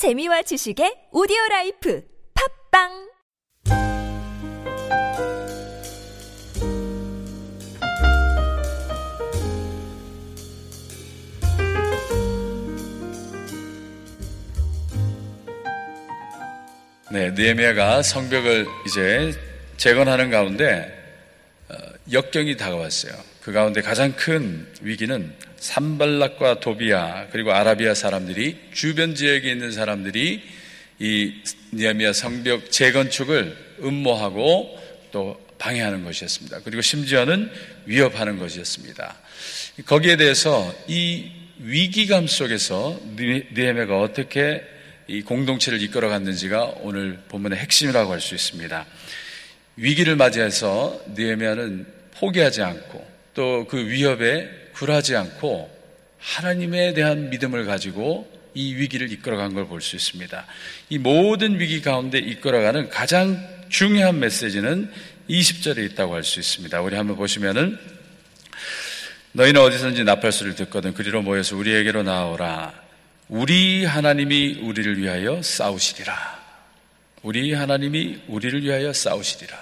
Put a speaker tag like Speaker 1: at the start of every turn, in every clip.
Speaker 1: 재미와 지식의 오디오 라이프 팟빵
Speaker 2: 네, 느헤미야가 성벽을 이제 재건하는 가운데 어, 역경이 다가왔어요. 그 가운데 가장 큰 위기는 산발랏과 도비아 그리고 아라비아 사람들이 주변 지역에 있는 사람들이 이 니아미아 성벽 재건축을 음모하고 또 방해하는 것이었습니다. 그리고 심지어는 위협하는 것이었습니다. 거기에 대해서 이 위기감 속에서 니에메가 어떻게 이 공동체를 이끌어갔는지가 오늘 본문의 핵심이라고 할 수 있습니다. 위기를 맞이해서 니에메아는 포기하지 않고 또 그 위협에 굴하지 않고 하나님에 대한 믿음을 가지고 이 위기를 이끌어간 걸 볼 수 있습니다. 이 모든 위기 가운데 이끌어가는 가장 중요한 메시지는 20절에 있다고 할 수 있습니다. 우리 한번 보시면은 너희는 어디선지 나팔소리를 듣거든 그리로 모여서 우리에게로 나오라. 우리 하나님이 우리를 위하여 싸우시리라. 우리 하나님이 우리를 위하여 싸우시리라.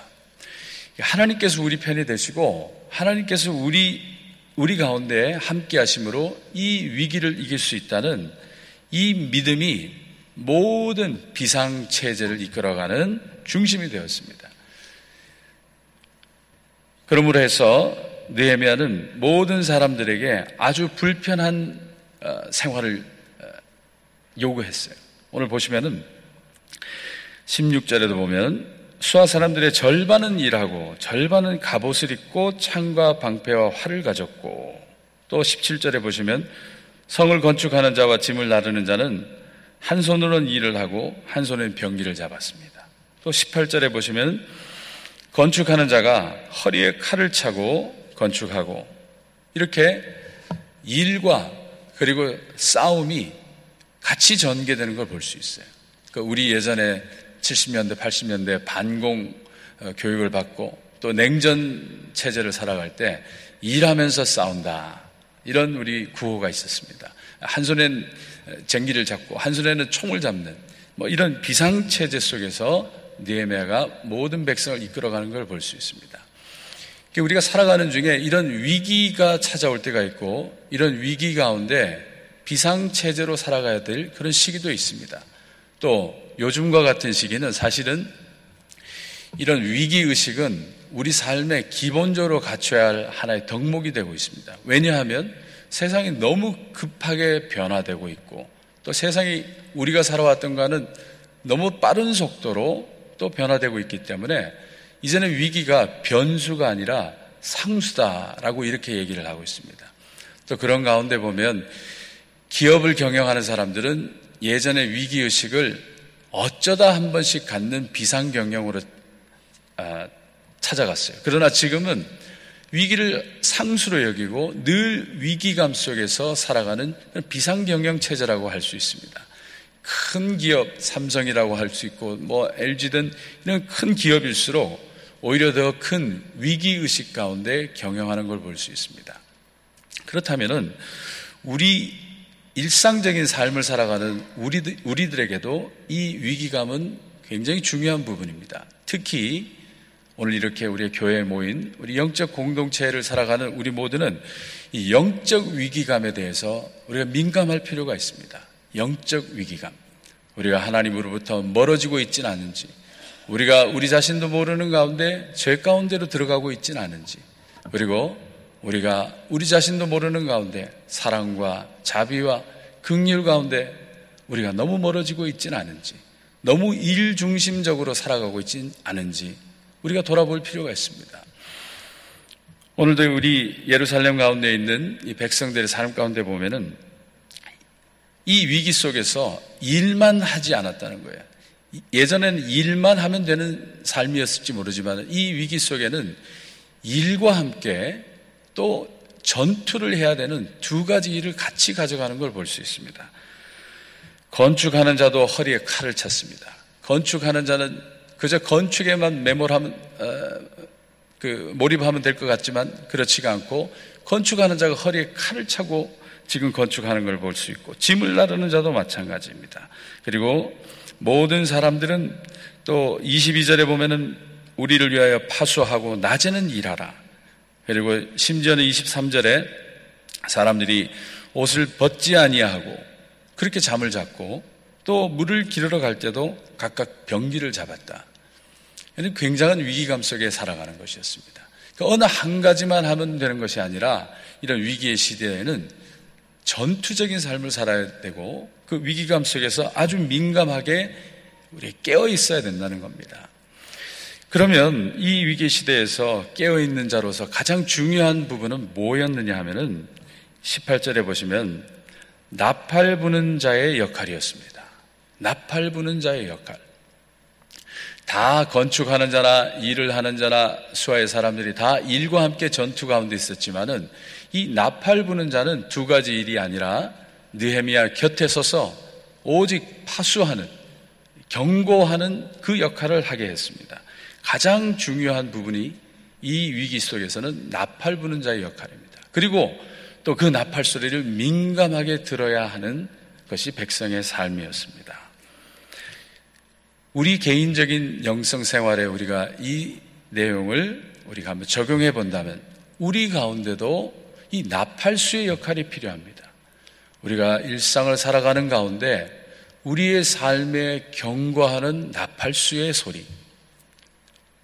Speaker 2: 하나님께서 우리 편이 되시고 하나님께서 우리 우리 가운데 함께 하심으로 이 위기를 이길 수 있다는 이 믿음이 모든 비상 체제를 이끌어가는 중심이 되었습니다. 그러므로 해서 느헤미야는 모든 사람들에게 아주 불편한 어, 생활을 어, 요구했어요. 오늘 보시면은 16절에도 보면 수하 사람들의 절반은 일하고 절반은 갑옷을 입고 창과 방패와 활을 가졌고 또 17절에 보시면 성을 건축하는 자와 짐을 나르는 자는 한 손으로는 일을 하고 한 손에는 병기를 잡았습니다. 또 18절에 보시면 건축하는 자가 허리에 칼을 차고 건축하고 이렇게 일과 그리고 싸움이 같이 전개되는 걸 볼 수 있어요. 그러니까 우리 예전에 70년대, 80년대 반공 어, 교육을 받고 또 냉전 체제를 살아갈 때 일하면서 싸운다. 이런 우리 구호가 있었습니다. 한 손엔 쟁기를 잡고 한 손에는 총을 잡는 뭐 이런 비상 체제 속에서 니에메아가 모든 백성을 이끌어가는 걸 볼 수 있습니다. 우리가 살아가는 중에 이런 위기가 찾아올 때가 있고 이런 위기 가운데 비상 체제로 살아가야 될 그런 시기도 있습니다. 또 요즘과 같은 시기는 사실은 이런 위기 의식은 우리 삶에 기본적으로 갖춰야 할 하나의 덕목이 되고 있습니다. 왜냐하면 세상이 너무 급하게 변화되고 있고 또 세상이 우리가 살아왔던 거는 너무 빠른 속도로 또 변화되고 있기 때문에 이제는 위기가 변수가 아니라 상수다라고 이렇게 얘기를 하고 있습니다. 또 그런 가운데 보면 기업을 경영하는 사람들은 예전의 위기의식을 어쩌다 한 번씩 갖는 비상 경영으로 아, 찾아갔어요. 그러나 지금은 위기를 상수로 여기고 늘 위기감 속에서 살아가는 비상 경영 체제라고 할 수 있습니다. 큰 기업, 삼성이라고 할 수 있고, 뭐 LG든 이런 큰 기업일수록 오히려 더 큰 위기 의식 가운데 경영하는 걸 볼 수 있습니다. 그렇다면은 우리 일상적인 삶을 살아가는 우리들, 우리들에게도 이 위기감은 굉장히 중요한 부분입니다. 특히 오늘 이렇게 우리 교회에 모인 우리 영적 공동체를 살아가는 우리 모두는 이 영적 위기감에 대해서 우리가 민감할 필요가 있습니다. 영적 위기감. 우리가 하나님으로부터 멀어지고 있진 않은지, 우리가 우리 자신도 모르는 가운데 죄 가운데로 들어가고 있진 않은지, 그리고 우리가 우리 자신도 모르는 가운데 사랑과 자비와 극률 가운데 우리가 너무 멀어지고 있지는 않은지, 너무 일 중심적으로 살아가고 있지는 않은지 우리가 돌아볼 필요가 있습니다. 오늘도 우리 예루살렘 가운데 있는 이 백성들의 삶 가운데 보면은 이 위기 속에서 일만 하지 않았다는 거예요. 예전에는 일만 하면 되는 삶이었을지 모르지만 이 위기 속에는 일과 함께 또 전투를 해야 되는 두 가지 일을 같이 가져가는 걸 볼 수 있습니다. 건축하는 자도 허리에 칼을 찼습니다. 건축하는 자는 그저 건축에만 매몰하면 어, 그 몰입하면 될 것 같지만 그렇지가 않고 건축하는 자가 허리에 칼을 차고 지금 건축하는 걸 볼 수 있고 짐을 나르는 자도 마찬가지입니다. 그리고 모든 사람들은 또 22절에 보면은 우리를 위하여 파수하고 낮에는 일하라. 그리고 심지어는 23절에 사람들이 옷을 벗지 아니하고 그렇게 잠을 잤고 또 물을 기르러 갈 때도 각각 병기를 잡았다. 굉장한 위기감 속에 살아가는 것이었습니다. 그러니까 어느 한 가지만 하면 되는 것이 아니라 이런 위기의 시대에는 전투적인 삶을 살아야 되고 그 위기감 속에서 아주 민감하게 우리 깨어 있어야 된다는 겁니다. 그러면 이 위기 시대에서 깨어 있는 자로서 가장 중요한 부분은 뭐였느냐 하면은 18절에 보시면 나팔 부는 자의 역할이었습니다. 나팔 부는 자의 역할. 다 건축하는 자나 일을 하는 자나 수하의 사람들이 다 일과 함께 전투 가운데 있었지만은 이 나팔 부는 자는 두 가지 일이 아니라 느헤미야 곁에 서서 오직 파수하는 경고하는 그 역할을 하게 했습니다. 가장 중요한 부분이 이 위기 속에서는 나팔 부는 자의 역할입니다. 그리고 또 그 나팔 소리를 민감하게 들어야 하는 것이 백성의 삶이었습니다. 우리 개인적인 영성 생활에 우리가 이 내용을 우리가 한번 적용해 본다면 우리 가운데도 이 나팔수의 역할이 필요합니다. 우리가 일상을 살아가는 가운데 우리의 삶에 경고하는 나팔수의 소리.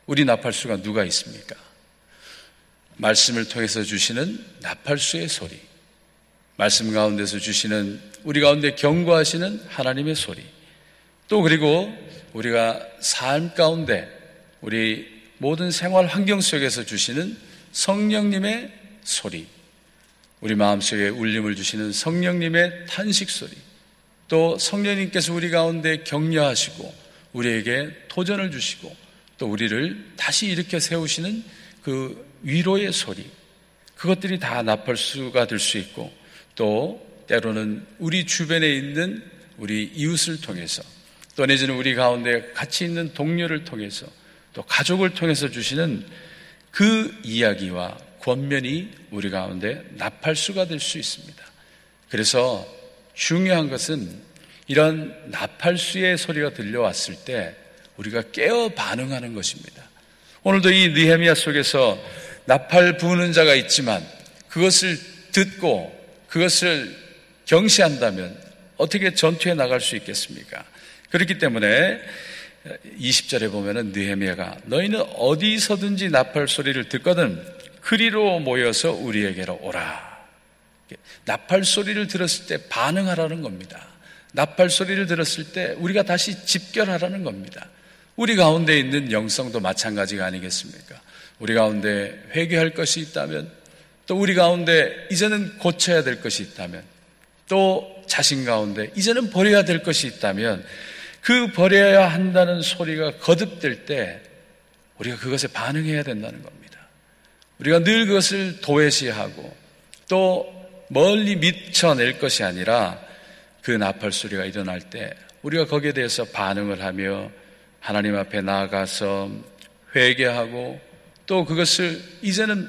Speaker 2: 우리 나팔수가 누가 있습니까? 말씀을 통해서 주시는 나팔수의 소리. 말씀 가운데서 주시는 우리 가운데 경고하시는 하나님의 소리. 또 그리고 우리가 삶 가운데 우리 모든 생활 환경 속에서 주시는 성령님의 소리. 우리 마음속에 울림을 주시는 성령님의 탄식 소리. 또 성령님께서 우리 가운데 격려하시고 우리에게 도전을 주시고 또 우리를 다시 일으켜 세우시는 그 위로의 소리. 그것들이 다 나팔수가 될 수 있고 또 때로는 우리 주변에 있는 우리 이웃을 통해서 또 내지는 우리 가운데 같이 있는 동료를 통해서 또 가족을 통해서 주시는 그 이야기와 권면이 우리 가운데 나팔수가 될 수 있습니다. 그래서 중요한 것은 이런 나팔수의 소리가 들려왔을 때 우리가 깨어 반응하는 것입니다. 오늘도 이 느헤미야 속에서 나팔 부는 자가 있지만 그것을 듣고 그것을 경시한다면 어떻게 전투에 나갈 수 있겠습니까? 그렇기 때문에 20절에 보면은 느헤미야가 너희는 어디서든지 나팔 소리를 듣거든 그리로 모여서 우리에게로 오라. 나팔 소리를 들었을 때 반응하라는 겁니다. 나팔 소리를 들었을 때 우리가 다시 집결하라는 겁니다. 우리 가운데 있는 영성도 마찬가지가 아니겠습니까? 우리 가운데 회개할 것이 있다면 또 우리 가운데 이제는 고쳐야 될 것이 있다면 또 자신 가운데 이제는 버려야 될 것이 있다면 그 버려야 한다는 소리가 거듭될 때 우리가 그것에 반응해야 된다는 겁니다. 우리가 늘 그것을 도외시하고 또 멀리 미쳐낼 것이 아니라 그 나팔 소리가 일어날 때 우리가 거기에 대해서 반응을 하며 하나님 앞에 나아가서 회개하고 또 그것을 이제는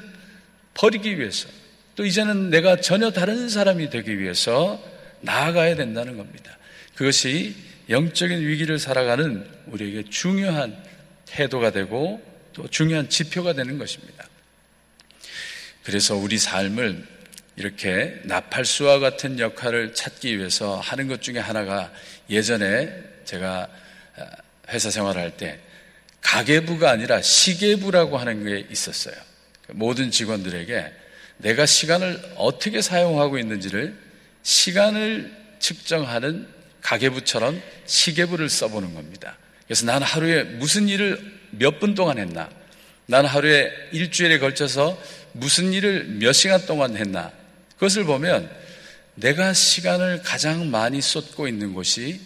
Speaker 2: 버리기 위해서 또 이제는 내가 전혀 다른 사람이 되기 위해서 나아가야 된다는 겁니다. 그것이 영적인 위기를 살아가는 우리에게 중요한 태도가 되고 또 중요한 지표가 되는 것입니다. 그래서 우리 삶을 이렇게 나팔수와 같은 역할을 찾기 위해서 하는 것 중에 하나가 예전에 제가 아, 회사 생활을 할때 가계부가 아니라 시계부라고 하는 게 있었어요. 모든 직원들에게 내가 시간을 어떻게 사용하고 있는지를 시간을 측정하는 가계부처럼 시계부를 써보는 겁니다. 그래서 나는 하루에 무슨 일을 몇 분 동안 했나? 나는 하루에 일주일에 걸쳐서 무슨 일을 몇 시간 동안 했나? 그것을 보면 내가 시간을 가장 많이 쏟고 있는 곳이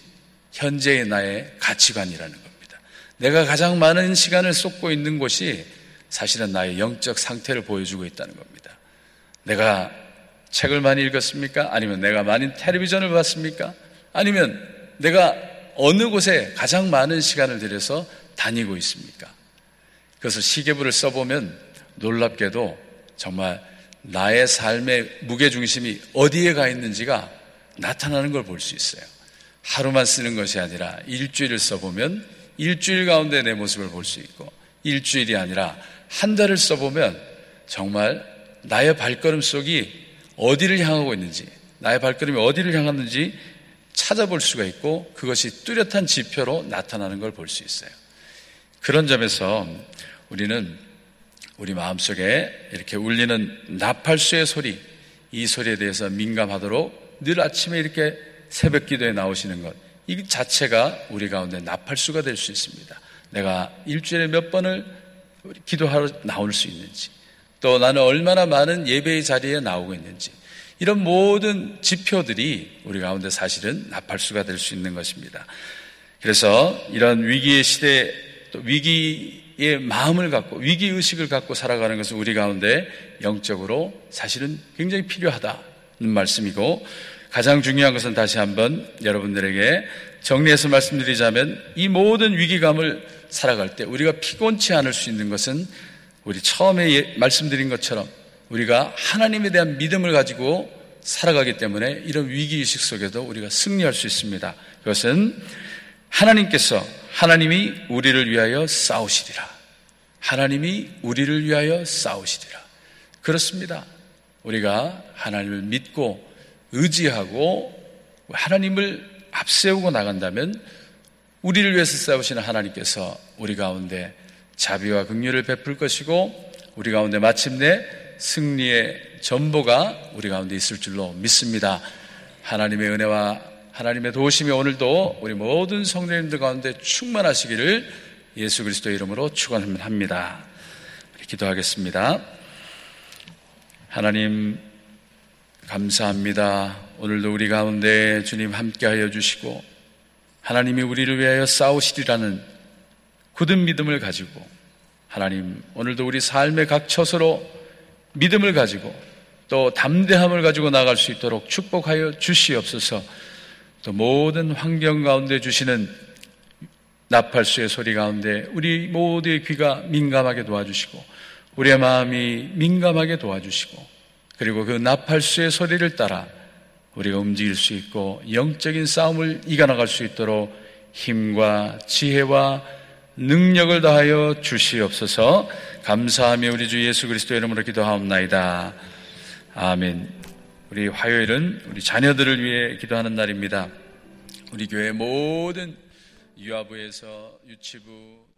Speaker 2: 현재의 나의 가치관이라는 겁니다. 내가 가장 많은 시간을 쏟고 있는 곳이 사실은 나의 영적 상태를 보여주고 있다는 겁니다. 내가 책을 많이 읽었습니까? 아니면 내가 많이 텔레비전을 봤습니까? 아니면 내가 어느 곳에 가장 많은 시간을 들여서 다니고 있습니까? 그래서 시계부를 써보면 놀랍게도 정말 나의 삶의 무게중심이 어디에 가 있는지가 나타나는 걸 볼 수 있어요. 하루만 쓰는 것이 아니라 일주일을 써보면 일주일 가운데 내 모습을 볼 수 있고 일주일이 아니라 한 달을 써보면 정말 나의 발걸음 속이 어디를 향하고 있는지 나의 발걸음이 어디를 향하는지 찾아볼 수가 있고 그것이 뚜렷한 지표로 나타나는 걸 볼 수 있어요. 그런 점에서 우리는 우리 마음속에 이렇게 울리는 나팔수의 소리, 이 소리에 대해서 민감하도록 늘 아침에 이렇게 새벽 기도에 나오시는 것, 이 자체가 우리 가운데 나팔수가 될 수 있습니다. 내가 일주일에 몇 번을 기도하러 나올 수 있는지, 또 나는 얼마나 많은 예배의 자리에 나오고 있는지, 이런 모든 지표들이 우리 가운데 사실은 나팔수가 될 수 있는 것입니다. 그래서 이런 위기의 시대, 또 위기의 마음을 갖고, 위기 의식을 갖고 살아가는 것은 우리 가운데 영적으로 사실은 굉장히 필요하다는 말씀이고, 가장 중요한 것은 다시 한번 여러분들에게 정리해서 말씀드리자면 이 모든 위기감을 살아갈 때 우리가 피곤치 않을 수 있는 것은 우리 처음에 예, 말씀드린 것처럼 우리가 하나님에 대한 믿음을 가지고 살아가기 때문에 이런 위기의식 속에도 우리가 승리할 수 있습니다. 그것은 하나님께서 하나님이 우리를 위하여 싸우시리라. 하나님이 우리를 위하여 싸우시리라. 그렇습니다. 우리가 하나님을 믿고 의지하고 하나님을 앞세우고 나간다면 우리를 위해서 싸우시는 하나님께서 우리 가운데 자비와 긍휼을 베풀 것이고 우리 가운데 마침내 승리의 전보가 우리 가운데 있을 줄로 믿습니다. 하나님의 은혜와 하나님의 도우심이 오늘도 우리 모든 성도님들 가운데 충만하시기를 예수 그리스도의 이름으로 축원합니다. 기도하겠습니다. 하나님 감사합니다. 오늘도 우리 가운데 주님 함께하여 주시고 하나님이 우리를 위하여 싸우시리라는 굳은 믿음을 가지고 하나님 오늘도 우리 삶의 각 처소로 믿음을 가지고 또 담대함을 가지고 나갈 수 있도록 축복하여 주시옵소서 또 모든 환경 가운데 주시는 나팔수의 소리 가운데 우리 모두의 귀가 민감하게 도와주시고 우리의 마음이 민감하게 도와주시고 그리고 그 나팔수의 소리를 따라 우리가 움직일 수 있고 영적인 싸움을 이겨나갈 수 있도록 힘과 지혜와 능력을 다하여 주시옵소서 감사하며 우리 주 예수 그리스도 이름으로 기도하옵나이다. 아멘. 우리 화요일은 우리 자녀들을 위해 기도하는 날입니다. 우리 교회 모든 유아부에서 유치부,